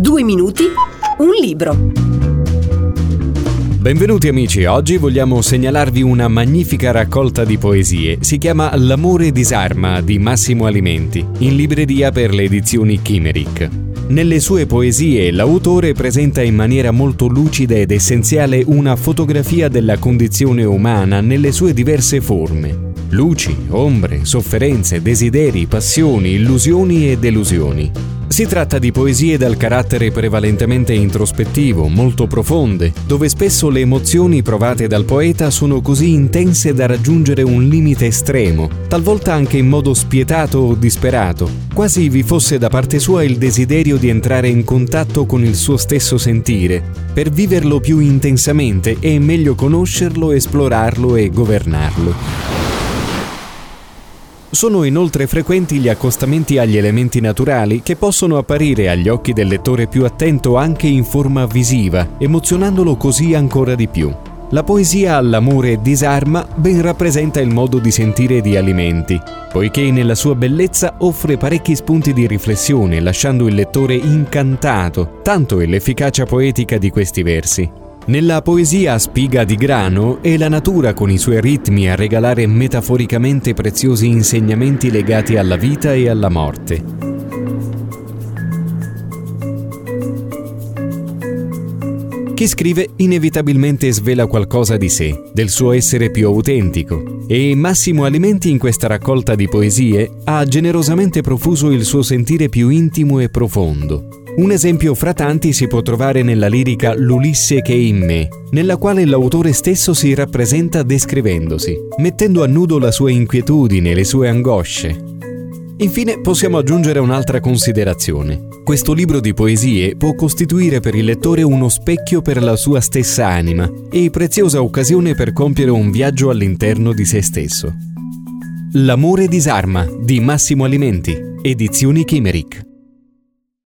Due minuti, un libro. Benvenuti amici, oggi vogliamo segnalarvi una magnifica raccolta di poesie. Si chiama L'amore disarma di Massimo Alimenti, in libreria per le edizioni Chimeric. Nelle sue poesie l'autore presenta in maniera molto lucida ed essenziale una fotografia della condizione umana nelle sue diverse forme. Luci, ombre, sofferenze, desideri, passioni, illusioni e delusioni. Si tratta di poesie dal carattere prevalentemente introspettivo, molto profonde, dove spesso le emozioni provate dal poeta sono così intense da raggiungere un limite estremo, talvolta anche in modo spietato o disperato, quasi vi fosse da parte sua il desiderio di entrare in contatto con il suo stesso sentire, per viverlo più intensamente e meglio conoscerlo, esplorarlo e governarlo. Sono inoltre frequenti gli accostamenti agli elementi naturali che possono apparire agli occhi del lettore più attento anche in forma visiva, emozionandolo così ancora di più. La poesia all'amore disarma ben rappresenta il modo di sentire di alimenti, poiché nella sua bellezza offre parecchi spunti di riflessione, lasciando il lettore incantato, tanto è l'efficacia poetica di questi versi. Nella poesia Spiga di grano è la natura con i suoi ritmi a regalare metaforicamente preziosi insegnamenti legati alla vita e alla morte. Chi scrive inevitabilmente svela qualcosa di sé, del suo essere più autentico, e Massimo Alimenti in questa raccolta di poesie ha generosamente profuso il suo sentire più intimo e profondo, un esempio fra tanti si può trovare nella lirica L'Ulisse che è in me, nella quale l'autore stesso si rappresenta descrivendosi, mettendo a nudo la sua inquietudine e le sue angosce. Infine possiamo aggiungere un'altra considerazione. Questo libro di poesie può costituire per il lettore uno specchio per la sua stessa anima e preziosa occasione per compiere un viaggio all'interno di se stesso. L'amore disarma di Massimo Alimenti, edizioni Chimeric.